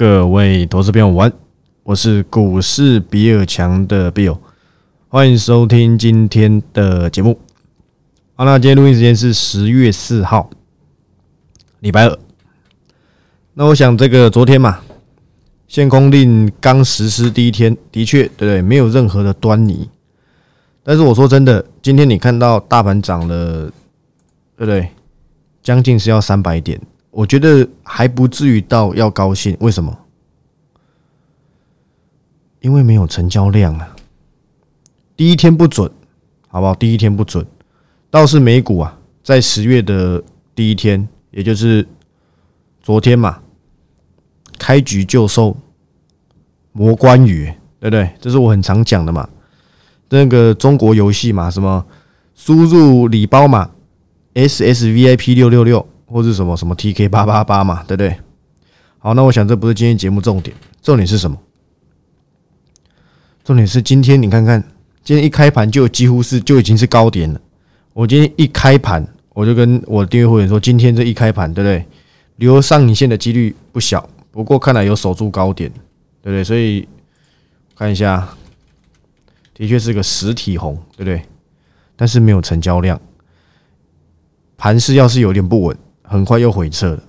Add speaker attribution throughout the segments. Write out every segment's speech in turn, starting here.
Speaker 1: 各位投资朋友，晚，我是股市比尔强的 Bill，欢迎收听今天的节目。好，那今天录音时间是十月四号，礼拜二。那我想，这个昨天嘛，限空令刚实施第一天，的确，对不对？没有任何的端倪。但是我说真的，今天你看到大盘涨了，对不对？将近是要三百点。我觉得还不至于到要高兴，为什么？因为没有成交量啊。第一天不准，好不好？第一天不准，倒是美股啊，在十月的第一天，也就是昨天嘛，开局就收魔关羽，对不对？这是我很常讲的嘛。那个中国游戏嘛，什么输入礼包码 S S V I P 六六六。或是什么什么 TK 八八八嘛，对不对？好，那我想这不是今天节目重点，重点是什么？重点是今天你看看，今天一开盘就几乎是就已经是高点了。我今天一开盘，我就跟我的订阅会员说，今天这一开盘，对不对？留上影线的几率不小，不过看来有守住高点，对不对？所以看一下，的确是个实体红，对不对？但是没有成交量，盘势要是有点不稳。很快又回撤了，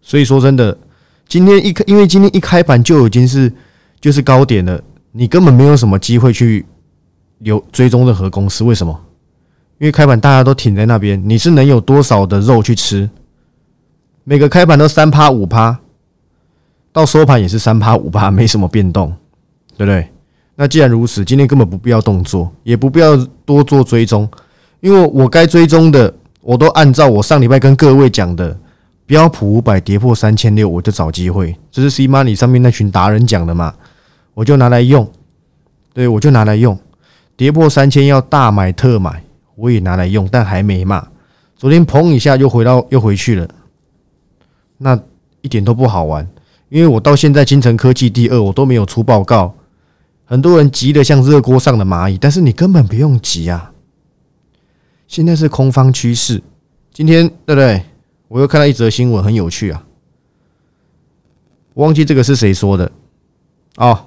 Speaker 1: 所以说真的，今天一开，因为今天一开盘就已经是就是高点了，你根本没有什么机会去有追踪任何公司。为什么？因为开盘大家都挺在那边，你是能有多少的肉去吃？每个开盘都三趴五趴，到收盘也是三趴五趴，没什么变动，对不对？那既然如此，今天根本不必要动作，也不必要多做追踪，因为我该追踪的。我都按照我上礼拜跟各位讲的，标普五百跌破三千六，我就找机会。这是 C Money 上面那群达人讲的嘛？我就拿来用，对我就拿来用。跌破三千要大买特买，我也拿来用，但还没嘛。昨天砰一下又回到又回去了，那一点都不好玩。因为我到现在金城科技第二，我都没有出报告。很多人急得像热锅上的蚂蚁，但是你根本不用急啊。现在是空方趋势，今天对不对？我又看到一则新闻，很有趣啊！忘记这个是谁说的哦，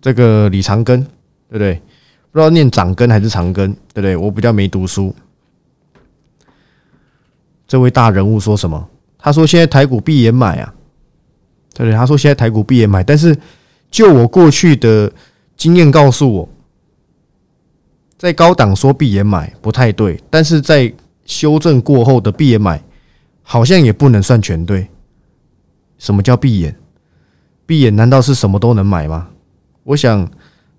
Speaker 1: 这个李长庚，对不对？不知道念长庚还是长庚，对不对？我比较没读书。这位大人物说什么？他说现在台股闭眼买啊，对不对？他说现在台股闭眼买，但是就我过去的经验告诉我。在高档说闭眼买不太对，但是在修正过后的闭眼买好像也不能算全对。什么叫闭眼？闭眼难道是什么都能买吗？我想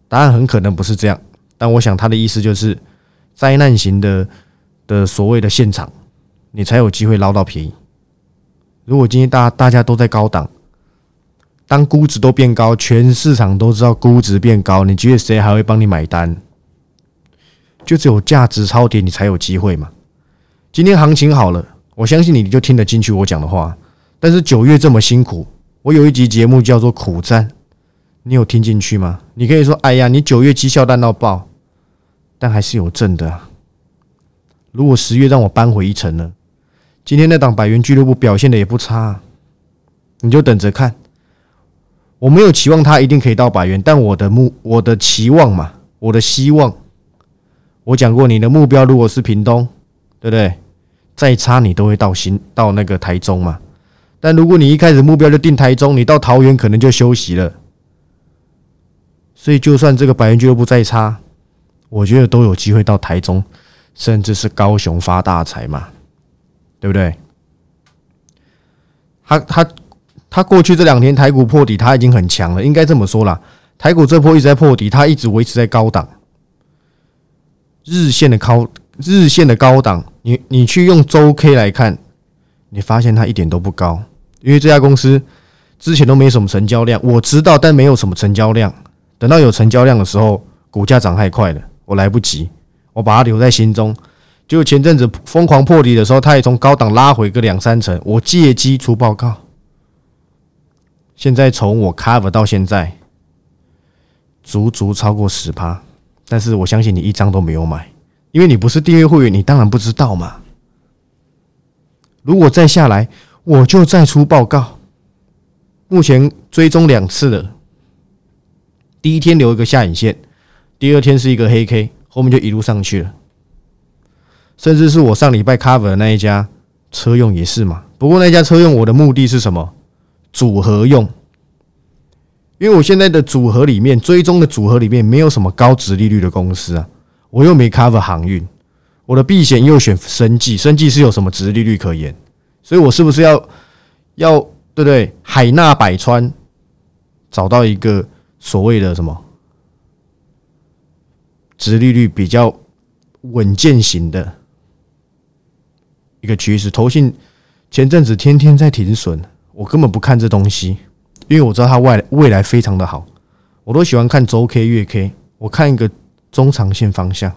Speaker 1: 答案很可能不是这样。但我想他的意思就是灾难型的的所谓的现场，你才有机会捞到便宜。如果今天大大家都在高档，当估值都变高，全市场都知道估值变高，你觉得谁还会帮你买单？就只有价值超跌，你才有机会嘛。今天行情好了，我相信你就听得进去我讲的话。但是九月这么辛苦，我有一集节目叫做《苦战》，你有听进去吗？你可以说：“哎呀，你九月绩效烂到爆，但还是有挣的。”如果十月让我扳回一城呢？今天那档百元俱乐部表现的也不差，你就等着看。我没有期望它一定可以到百元，但我的目，我的期望嘛，我的希望。我讲过，你的目标如果是屏东，对不对？再差你都会到新到那个台中嘛。但如果你一开始目标就定台中，你到桃园可能就休息了。所以，就算这个百元俱乐部再差，我觉得都有机会到台中，甚至是高雄发大财嘛，对不对？他他他过去这两天台股破底，他已经很强了，应该这么说啦。台股这波一直在破底，它一直维持在高档。日线的高日线的高档，你你去用周 K 来看，你发现它一点都不高，因为这家公司之前都没什么成交量，我知道，但没有什么成交量。等到有成交量的时候，股价涨太快了，我来不及，我把它留在心中。就前阵子疯狂破底的时候，它也从高档拉回个两三成，我借机出报告。现在从我 cover 到现在，足足超过十趴。但是我相信你一张都没有买，因为你不是订阅会员，你当然不知道嘛。如果再下来，我就再出报告，目前追踪两次了，第一天留一个下影线，第二天是一个黑 K，后面就一路上去了。甚至是我上礼拜 cover 的那一家车用也是嘛。不过那家车用我的目的是什么？组合用，因为我现在的组合里面追踪的组合里面没有什么高值利率的公司啊，我又没 cover 航运，我的避险又选生技，生技是有什么值利率可言？所以我是不是要要对不对？海纳百川，找到一个所谓的什么值利率比较稳健型的一个趋势？投信前阵子天天在停损，我根本不看这东西，因为我知道它未未来非常的好。我都喜欢看周 K、月 K，我看一个中长线方向，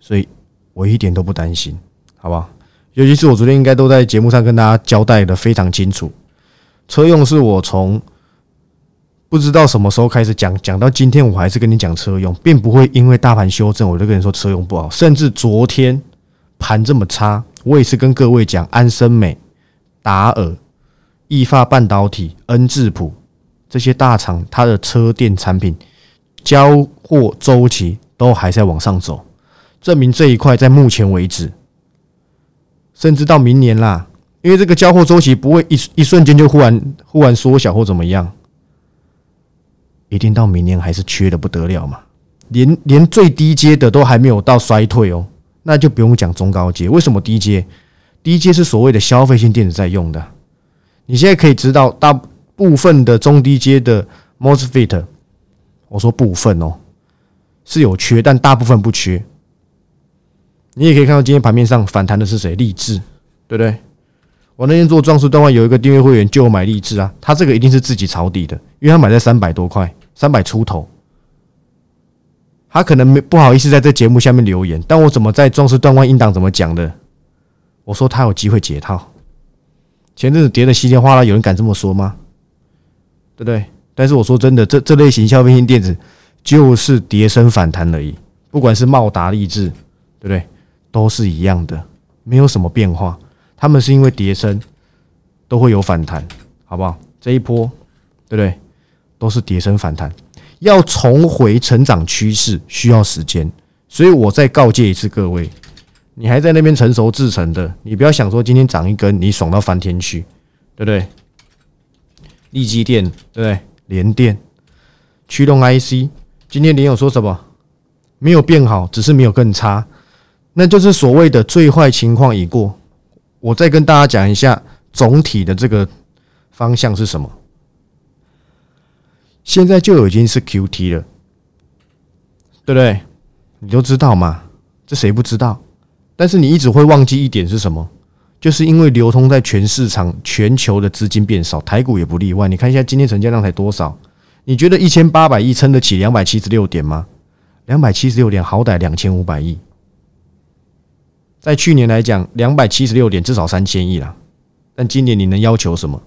Speaker 1: 所以我一点都不担心。好不好？尤其是我昨天应该都在节目上跟大家交代的非常清楚。车用是我从不知道什么时候开始讲，讲到今天我还是跟你讲车用，并不会因为大盘修正我就跟你说车用不好。甚至昨天盘这么差，我也是跟各位讲安森美、达尔、易发半导体、恩智浦这些大厂，它的车电产品交货周期都还在往上走，证明这一块在目前为止。甚至到明年啦，因为这个交货周期不会一一瞬间就忽然忽然缩小或怎么样，一定到明年还是缺的不得了嘛。连连最低阶的都还没有到衰退哦，那就不用讲中高阶。为什么低阶？低阶是所谓的消费性电子在用的。你现在可以知道，大部分的中低阶的 MOSFET，我说部分哦，是有缺，但大部分不缺。你也可以看到今天盘面上反弹的是谁？励志，对不对？我那天做壮士断腕，有一个订阅会员就买励志啊，他这个一定是自己抄底的，因为他买在三百多块，三百出头。他可能没不好意思在这节目下面留言，但我怎么在壮士段话音档怎么讲的？我说他有机会解套。前阵子跌的稀里哗啦，有人敢这么说吗？对不对？但是我说真的，这这类型消费性电子就是跌升反弹而已，不管是茂达、励志，对不对？都是一样的，没有什么变化。他们是因为跌升都会有反弹，好不好？这一波对不对？都是跌升反弹，要重回成长趋势需要时间。所以我再告诫一次各位，你还在那边成熟制成的，你不要想说今天涨一根你爽到翻天去，对不对？利基电对不对？联电驱动 IC，今天联友说什么？没有变好，只是没有更差。那就是所谓的最坏情况已过，我再跟大家讲一下总体的这个方向是什么。现在就已经是 Q T 了，对不对？你都知道嘛？这谁不知道？但是你一直会忘记一点是什么？就是因为流通在全市场、全球的资金变少，台股也不例外。你看一下今天成交量才多少？你觉得一千八百亿撑得起两百七十六点吗？两百七十六点好歹两千五百亿。在去年来讲，两百七十六点至少三千亿啦。但今年你能要求什么？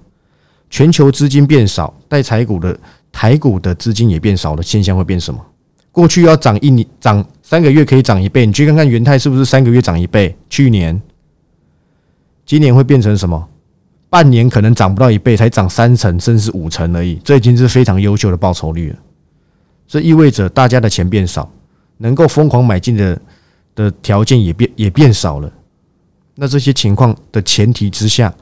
Speaker 1: 全球资金变少，带财股的台股的资金也变少了，现象会变什么？过去要涨一年涨三个月可以涨一倍，你去看看元泰是不是三个月涨一倍？去年、今年会变成什么？半年可能涨不到一倍，才涨三成甚至五成而已，这已经是非常优秀的报酬率了。这意味着大家的钱变少，能够疯狂买进的。的条件也变也变少了，那这些情况的前提之下，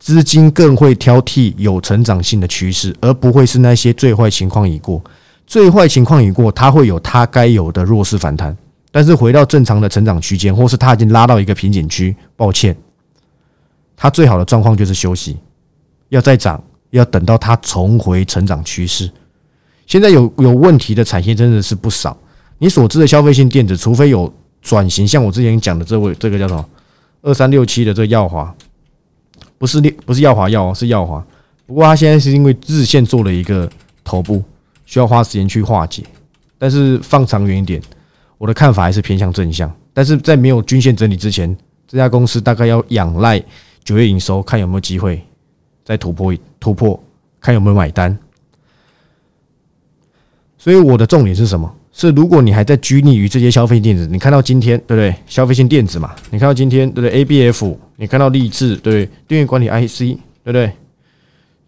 Speaker 1: 资金更会挑剔有成长性的趋势，而不会是那些最坏情况已过。最坏情况已过，它会有它该有的弱势反弹，但是回到正常的成长区间，或是它已经拉到一个瓶颈区，抱歉，它最好的状况就是休息，要再涨，要等到它重回成长趋势。现在有有问题的产业真的是不少，你所知的消费性电子，除非有。转型像我之前讲的这位，这个叫什么？二三六七的这个耀华，不是六不是耀华耀是耀华，不过它现在是因为日线做了一个头部，需要花时间去化解。但是放长远一点，我的看法还是偏向正向。但是在没有均线整理之前，这家公司大概要仰赖九月营收，看有没有机会再突破突破，看有没有买单。所以我的重点是什么？是，如果你还在拘泥于这些消费电子，你看到今天对不对？消费性电子嘛，你看到今天对不对？ABF，你看到励志对不对？电源管理 IC 对不对？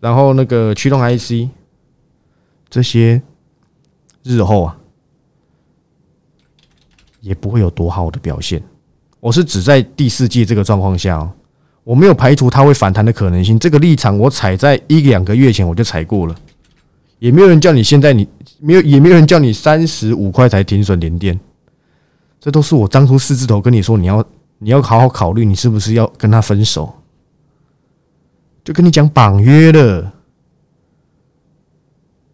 Speaker 1: 然后那个驱动 IC 这些日后啊，也不会有多好的表现。我是指在第四季这个状况下哦，我没有排除它会反弹的可能性。这个立场我踩在一两个月前我就踩过了，也没有人叫你现在你没有，也没有人叫你三十五块才停损连电，这都是我当初四字头跟你说你要你要好好考虑，你是不是要跟他分手。就跟你讲绑约了，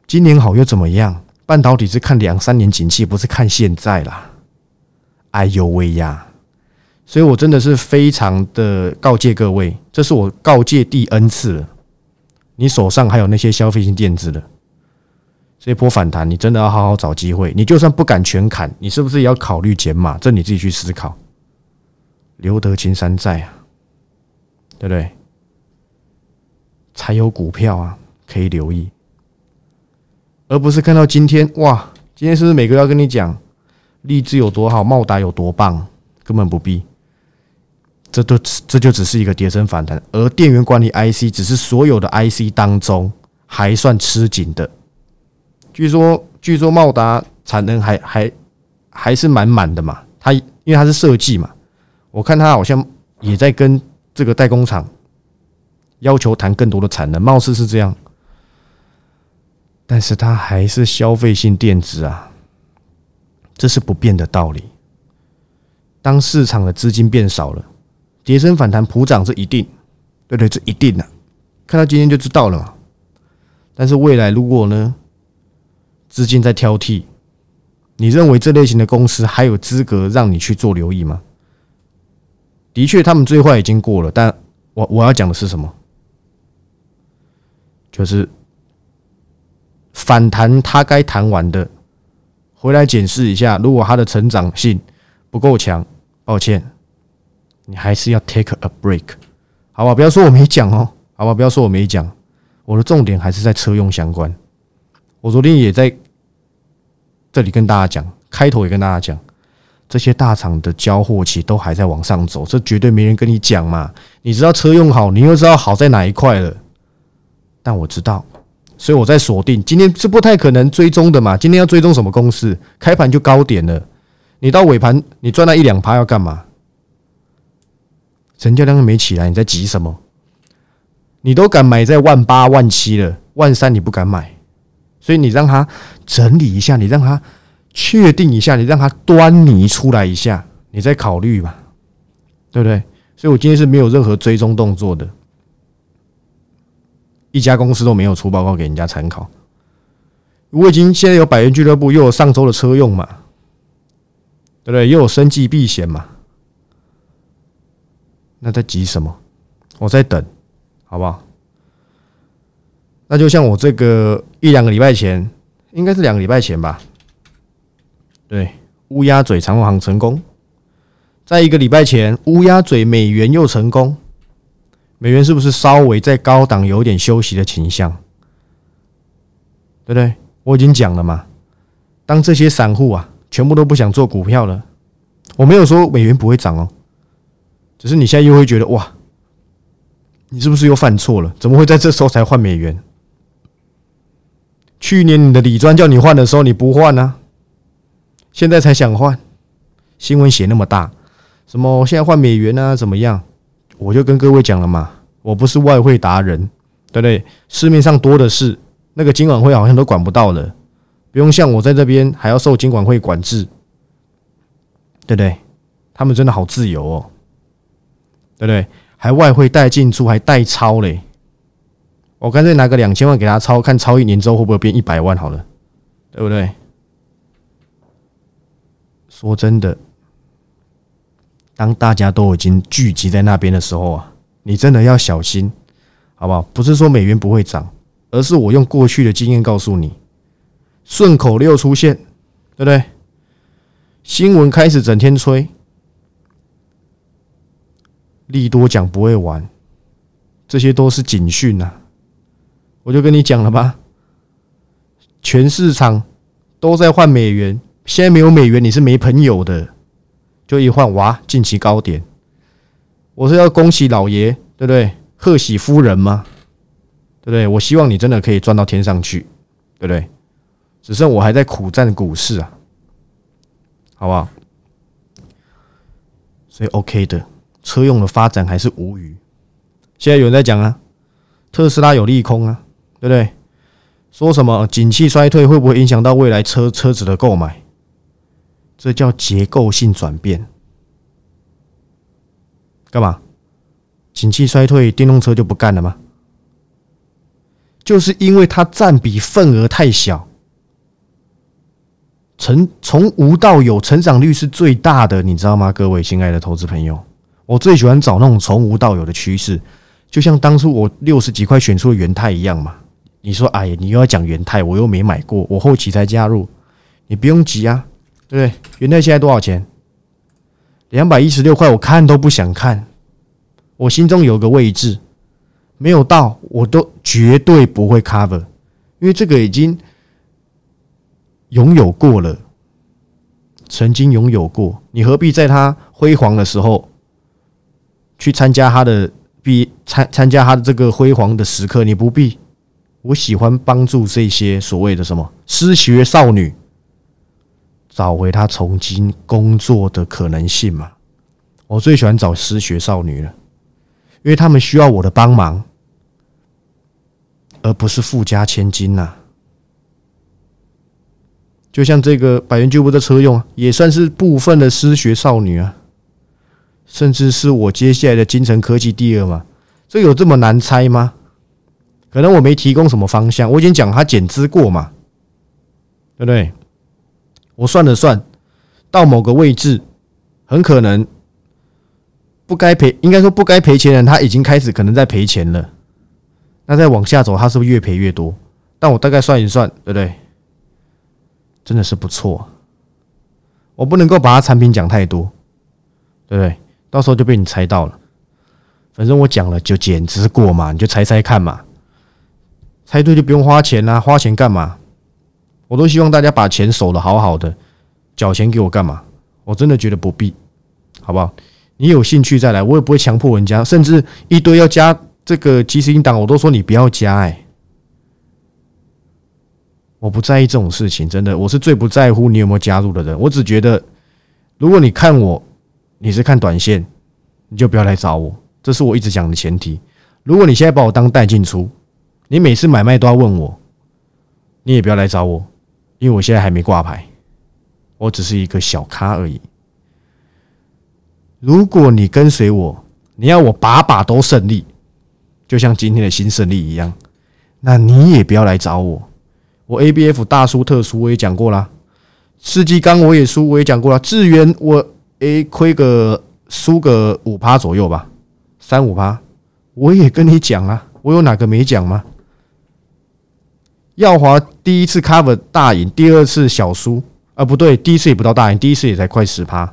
Speaker 1: 今年好又怎么样？半导体是看两三年景气，不是看现在啦。哎呦喂呀！所以我真的是非常的告诫各位，这是我告诫第 N 次了。你手上还有那些消费性电子的，这波反弹，你真的要好好找机会。你就算不敢全砍，你是不是也要考虑减码？这你自己去思考。留得青山在啊，对不对？才有股票啊，可以留意，而不是看到今天哇，今天是不是每个要跟你讲，励志有多好，茂达有多棒，根本不必，这都这就只是一个跌升反弹，而电源管理 IC 只是所有的 IC 当中还算吃紧的，据说据说茂达产能还还还是满满的嘛，它因为它是设计嘛，我看它好像也在跟这个代工厂。要求谈更多的产能，貌似是这样，但是它还是消费性电子啊，这是不变的道理。当市场的资金变少了，跌升反弹普涨是一定，对对，这一定的，看到今天就知道了嘛。但是未来如果呢，资金在挑剔，你认为这类型的公司还有资格让你去做留意吗？的确，他们最坏已经过了，但我我要讲的是什么？就是反弹，它该弹完的，回来检视一下。如果它的成长性不够强，抱歉，你还是要 take a break，好吧？不要说我没讲哦，好吧？不要说我没讲，我的重点还是在车用相关。我昨天也在这里跟大家讲，开头也跟大家讲，这些大厂的交货期都还在往上走，这绝对没人跟你讲嘛。你知道车用好，你又知道好在哪一块了。但我知道，所以我在锁定。今天是不太可能追踪的嘛？今天要追踪什么公司？开盘就高点了，你到尾盘你赚那一两趴要干嘛？成交量没起来，你在急什么？你都敢买在万八万七了，万三你不敢买，所以你让他整理一下，你让他确定一下，你让他端倪出来一下，你再考虑吧，对不对？所以我今天是没有任何追踪动作的。一家公司都没有出报告给人家参考。我已经现在有百元俱乐部，又有上周的车用嘛，对不对？又有生计避险嘛，那在急什么？我在等，好不好？那就像我这个一两个礼拜前，应该是两个礼拜前吧，对，乌鸦嘴长航成功，在一个礼拜前，乌鸦嘴美元又成功。美元是不是稍微在高档有点休息的倾向？对不对？我已经讲了嘛。当这些散户啊，全部都不想做股票了，我没有说美元不会涨哦，只是你现在又会觉得哇，你是不是又犯错了？怎么会在这时候才换美元？去年你的李专叫你换的时候你不换呢？现在才想换？新闻写那么大，什么现在换美元呢？怎么样？我就跟各位讲了嘛，我不是外汇达人，对不对？市面上多的是，那个金管会好像都管不到了，不用像我在这边还要受金管会管制，对不对？他们真的好自由哦，对不对？还外汇带进出，还代抄嘞，我干脆拿个两千万给他抄，看抄一年之后会不会变一百万好了，对不对？说真的。当大家都已经聚集在那边的时候啊，你真的要小心，好不好？不是说美元不会涨，而是我用过去的经验告诉你，顺口溜出现，对不对？新闻开始整天吹，利多讲不会完，这些都是警讯呐。我就跟你讲了吧，全市场都在换美元，现在没有美元，你是没朋友的。就一换哇，近期高点，我是要恭喜老爷，对不对？贺喜夫人吗？对不对？我希望你真的可以赚到天上去，对不对？只剩我还在苦战股市啊，好不好？所以 OK 的，车用的发展还是无虞。现在有人在讲啊，特斯拉有利空啊，对不对？说什么景气衰退会不会影响到未来车车子的购买？这叫结构性转变。干嘛？景气衰退，电动车就不干了吗？就是因为它占比份额太小，成从无到有，成长率是最大的，你知道吗？各位亲爱的投资朋友，我最喜欢找那种从无到有的趋势，就像当初我六十几块选出的元泰一样嘛。你说，哎呀，你又要讲元泰，我又没买过，我后期才加入，你不用急啊，对不对？元泰现在多少钱？两百一十六块，我看都不想看。我心中有个位置，没有到，我都绝对不会 cover，因为这个已经拥有过了，曾经拥有过，你何必在它辉煌的时候去参加它的必参参加它的这个辉煌的时刻？你不必。我喜欢帮助这些所谓的什么失学少女找回他重新工作的可能性嘛？我最喜欢找失学少女了，因为他们需要我的帮忙，而不是富家千金呐。就像这个百元俱乐部的车用，也算是部分的失学少女啊，甚至是我接下来的金城科技第二嘛？这有这么难猜吗？可能我没提供什么方向，我已经讲他减资过嘛，对不对？我算了算，到某个位置，很可能不该赔，应该说不该赔钱的人，他已经开始可能在赔钱了。那再往下走，他是不是越赔越多？但我大概算一算，对不对？真的是不错。我不能够把他产品讲太多，对不对？到时候就被你猜到了。反正我讲了就减资过嘛，你就猜猜看嘛。猜对就不用花钱啦，花钱干嘛？我都希望大家把钱守的好好的，缴钱给我干嘛？我真的觉得不必，好不好？你有兴趣再来，我也不会强迫人家，甚至一堆要加这个即时音档，我都说你不要加。哎，我不在意这种事情，真的，我是最不在乎你有没有加入的人。我只觉得，如果你看我，你是看短线，你就不要来找我，这是我一直讲的前提。如果你现在把我当带进出。你每次买卖都要问我，你也不要来找我，因为我现在还没挂牌，我只是一个小咖而已。如果你跟随我，你要我把把都胜利，就像今天的新胜利一样，那你也不要来找我。我 A B F 大输特输，我也讲过啦。世纪刚我也输，我也讲过了。智源我 A 亏个输个五趴左右吧，三五趴，我也跟你讲了，我有哪个没讲吗？耀华第一次 cover 大赢，第二次小输，啊不对，第一次也不到大赢，第一次也才快十趴。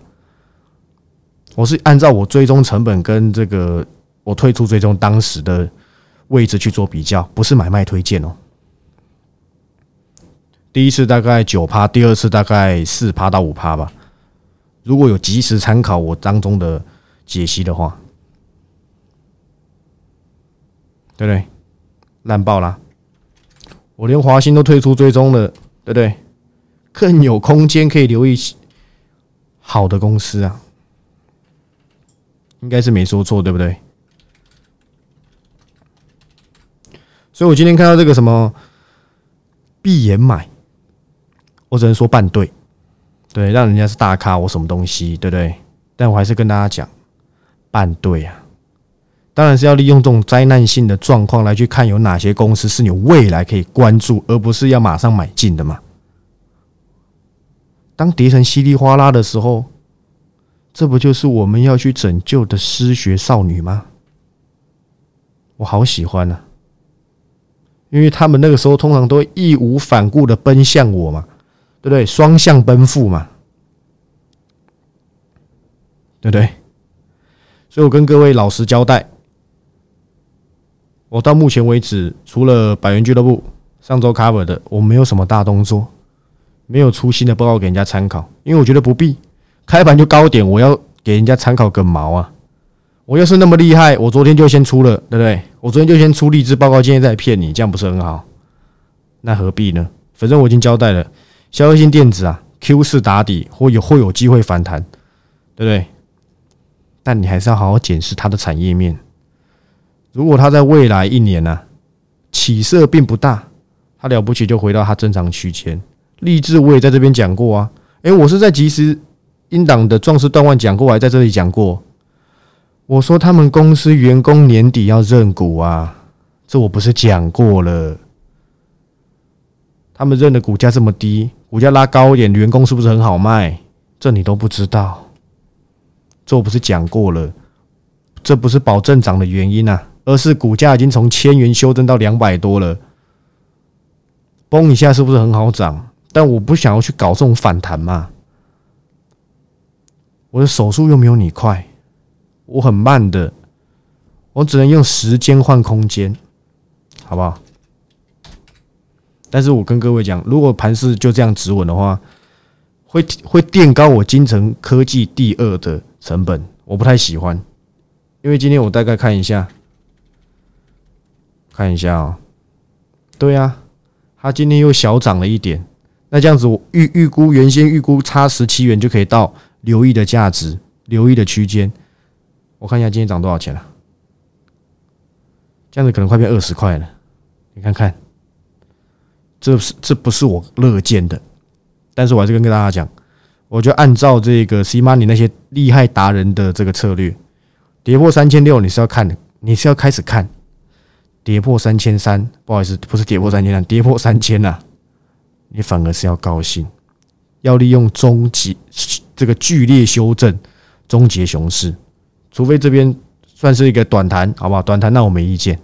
Speaker 1: 我是按照我追踪成本跟这个我退出追踪当时的位置去做比较，不是买卖推荐哦。第一次大概九趴，第二次大概四趴到五趴吧。如果有及时参考我当中的解析的话，对不对？烂爆啦！我连华兴都退出追踪了，对不对？更有空间可以留意好的公司啊，应该是没说错，对不对？所以我今天看到这个什么闭眼买，我只能说半对，对，让人家是大咖，我什么东西，对不对？但我还是跟大家讲，半对啊。当然是要利用这种灾难性的状况来去看有哪些公司是你未来可以关注，而不是要马上买进的嘛。当跌成稀里哗啦的时候，这不就是我们要去拯救的失学少女吗？我好喜欢啊，因为他们那个时候通常都义无反顾的奔向我嘛，对不对？双向奔赴嘛，对不对？所以我跟各位老实交代。我到目前为止，除了百元俱乐部上周 cover 的，我没有什么大动作，没有出新的报告给人家参考，因为我觉得不必开盘就高点，我要给人家参考个毛啊！我要是那么厉害，我昨天就先出了，对不对？我昨天就先出励志报告，今天再骗你，这样不是很好？那何必呢？反正我已经交代了，消费性电子啊，Q 四打底或有会有机会反弹，对不对？但你还是要好好检视它的产业面。如果它在未来一年呢起色并不大，它了不起就回到它正常区间。励志我也在这边讲过啊，诶，我是在及时英党的壮士断腕讲过，还在这里讲过。我说他们公司员工年底要认股啊，这我不是讲过了？他们认的股价这么低，股价拉高一点，员工是不是很好卖？这你都不知道？这我不是讲过了？这不是保证涨的原因啊，而是股价已经从千元修正到两百多了，崩一下是不是很好涨？但我不想要去搞这种反弹嘛，我的手速又没有你快。我很慢的，我只能用时间换空间，好不好？但是我跟各位讲，如果盘势就这样止稳的话，会会垫高我金城科技第二的成本，我不太喜欢。因为今天我大概看一下，看一下啊，对呀，它今天又小涨了一点，那这样子我预预估原先预估差十七元就可以到留意的价值，留意的区间。我看一下今天涨多少钱了，这样子可能快变二十块了。你看看，这是这不是我乐见的，但是我还是跟跟大家讲，我就按照这个 C money 那些厉害达人的这个策略，跌破三千六你是要看的，你是要开始看，跌破三千三，不好意思，不是跌破三千三，跌破三千呐，你反而是要高兴，要利用终结这个剧烈修正，终结熊市。除非这边算是一个短弹，好不好？短弹那我没意见，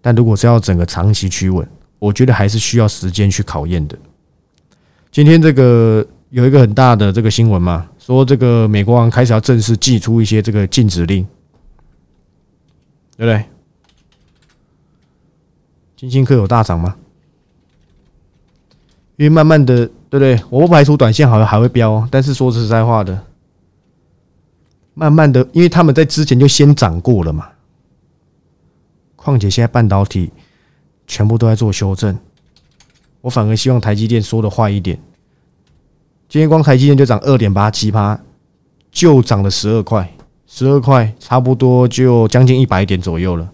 Speaker 1: 但如果是要整个长期趋稳，我觉得还是需要时间去考验的。今天这个有一个很大的这个新闻嘛，说这个美国王开始要正式寄出一些这个禁止令，对不对？金星科有大涨吗？因为慢慢的，对不对？我不排除短线好像还会飙，但是说实在话的。慢慢的，因为他们在之前就先涨过了嘛。况且现在半导体全部都在做修正，我反而希望台积电说的坏一点。今天光台积电就涨二点八七趴，就涨了十二块，十二块差不多就将近一百点左右了，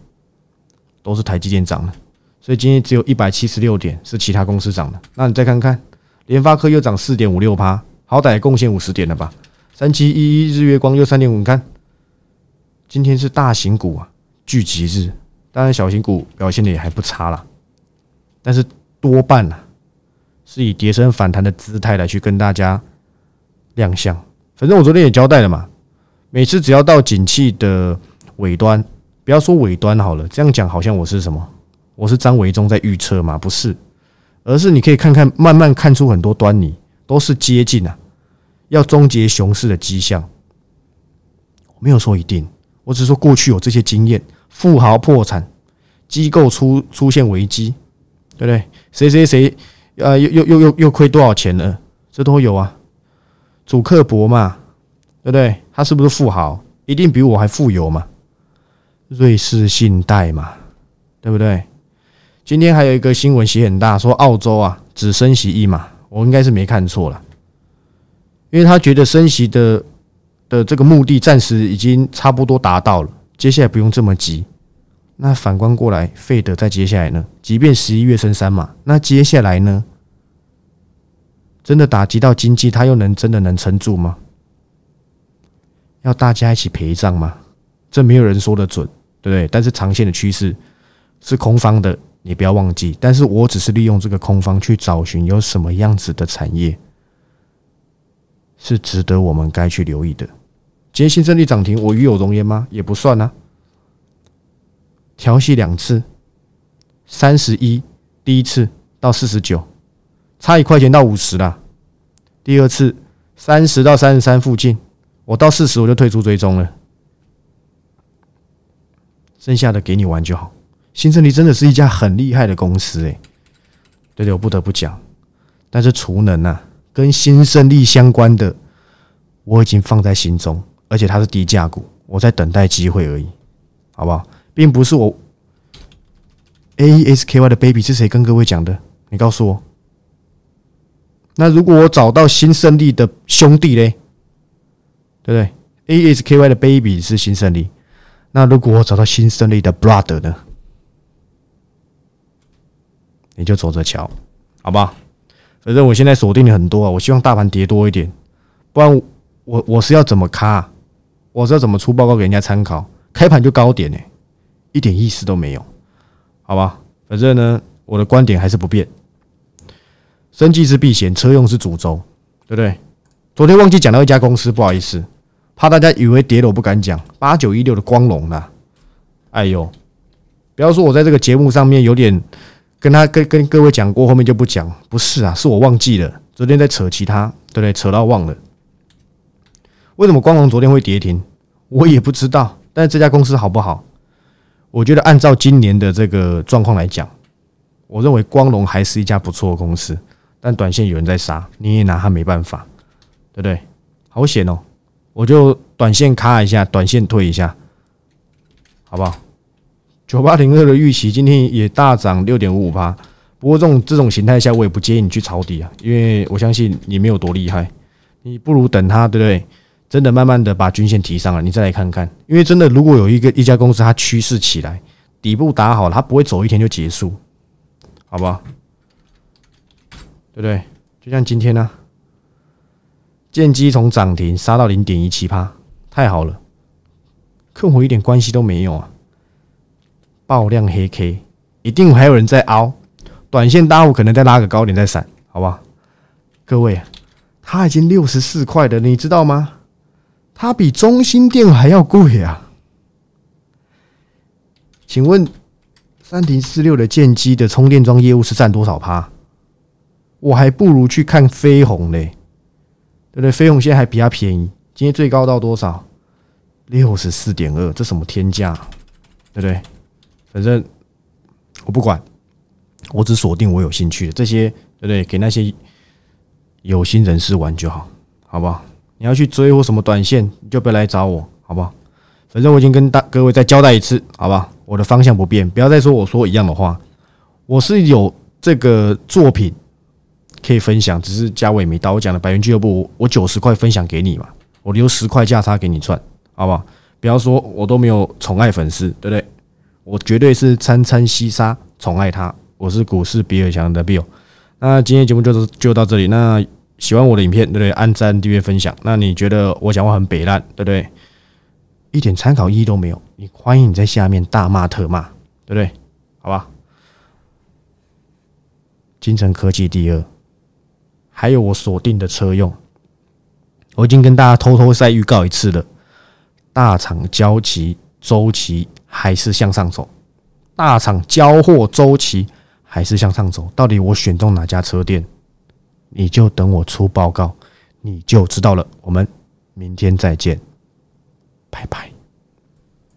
Speaker 1: 都是台积电涨的。所以今天只有一百七十六点是其他公司涨的。那你再看看，联发科又涨四点五六趴，好歹贡献五十点了吧？三七一一日月光又三点五，你看，今天是大型股啊聚集日，当然小型股表现的也还不差啦，但是多半啊是以跌升反弹的姿态来去跟大家亮相。反正我昨天也交代了嘛，每次只要到景气的尾端，不要说尾端好了，这样讲好像我是什么，我是张维忠在预测嘛？不是，而是你可以看看，慢慢看出很多端倪，都是接近啊。要终结熊市的迹象，我没有说一定，我只是说过去有这些经验，富豪破产，机构出出现危机，对不对？谁谁谁，呃，又又又又又亏多少钱了？这都有啊。主克伯嘛，对不对？他是不是富豪？一定比我还富有嘛？瑞士信贷嘛，对不对？今天还有一个新闻写很大，说澳洲啊只升息一码，我应该是没看错了。因为他觉得升息的的这个目的暂时已经差不多达到了，接下来不用这么急。那反观过来，费德在接下来呢？即便十一月升三码，那接下来呢？真的打击到经济，他又能真的能撑住吗？要大家一起陪葬吗？这没有人说的准，对不对？但是长线的趋势是空方的，你不要忘记。但是我只是利用这个空方去找寻有什么样子的产业。是值得我们该去留意的。今天新胜利涨停，我与有容焉吗？也不算啊。调息两次，三十一，第一次到四十九，差一块钱到五十啦。第二次三十到三十三附近，我到四十我就退出追踪了。剩下的给你玩就好。新胜利真的是一家很厉害的公司诶，对对，我不得不讲。但是储能啊。跟新胜利相关的，我已经放在心中，而且它是低价股，我在等待机会而已，好不好？并不是我 A S K Y 的 baby 是谁跟各位讲的？你告诉我。那如果我找到新胜利的兄弟嘞，对不对？A S K Y 的 baby 是新胜利。那如果我找到新胜利的 brother 呢？你就走着瞧，好吧？反正我现在锁定了很多啊，我希望大盘跌多一点，不然我我是要怎么卡？我是要怎么出报告给人家参考？开盘就高点呢，一点意思都没有，好吧？反正呢，我的观点还是不变。生计是避险，车用是主轴，对不对？昨天忘记讲到一家公司，不好意思，怕大家以为跌了我不敢讲。八九一六的光荣呐，哎呦，不要说我在这个节目上面有点。跟他跟跟各位讲过，后面就不讲。不是啊，是我忘记了。昨天在扯其他，对不对？扯到忘了。为什么光荣昨天会跌停？我也不知道。但是这家公司好不好？我觉得按照今年的这个状况来讲，我认为光荣还是一家不错的公司。但短线有人在杀，你也拿他没办法，对不对？好险哦！我就短线卡一下，短线退一下，好不好？九八零二的预期今天也大涨六点五五趴，不过这种这种形态下，我也不建议你去抄底啊，因为我相信你没有多厉害，你不如等它，对不对？真的慢慢的把均线提上了，你再来看看，因为真的如果有一个一家公司它趋势起来，底部打好了，它不会走一天就结束，好不好？对不对？就像今天呢，剑机从涨停杀到零点一七趴，太好了，跟我一点关系都没有啊。爆量黑 K，一定还有人在凹，短线大户可能再拉个高点再闪，好吧？各位，它已经六十四块了，你知道吗？它比中心店还要贵啊！请问三零四六的剑机的充电桩业务是占多少趴？我还不如去看飞鸿嘞，对不对？飞鸿现在还比它便宜，今天最高到多少？六十四点二，这什么天价，对不对？反正我不管，我只锁定我有兴趣的这些，对不对？给那些有心人士玩就好，好不好？你要去追或什么短线，你就不要来找我，好不好？反正我已经跟大各位再交代一次，好吧？我的方向不变，不要再说我说一样的话。我是有这个作品可以分享，只是价位没到。我讲的百元俱乐部，我九十块分享给你嘛，我留十块价差给你赚，好不好？不要说我都没有宠爱粉丝，对不对？我绝对是餐餐西沙宠爱他。我是股市比尔强的 Bill。那今天节目就是就到这里。那喜欢我的影片，对不对？按赞、订阅、分享。那你觉得我讲话很北烂，对不对？一点参考意义都没有。你欢迎你在下面大骂特骂，对不对？好吧。金城科技第二，还有我锁定的车用，我已经跟大家偷偷再预告一次了。大厂交期周期。还是向上走，大厂交货周期还是向上走，到底我选中哪家车店，你就等我出报告，你就知道了。我们明天再见，拜拜。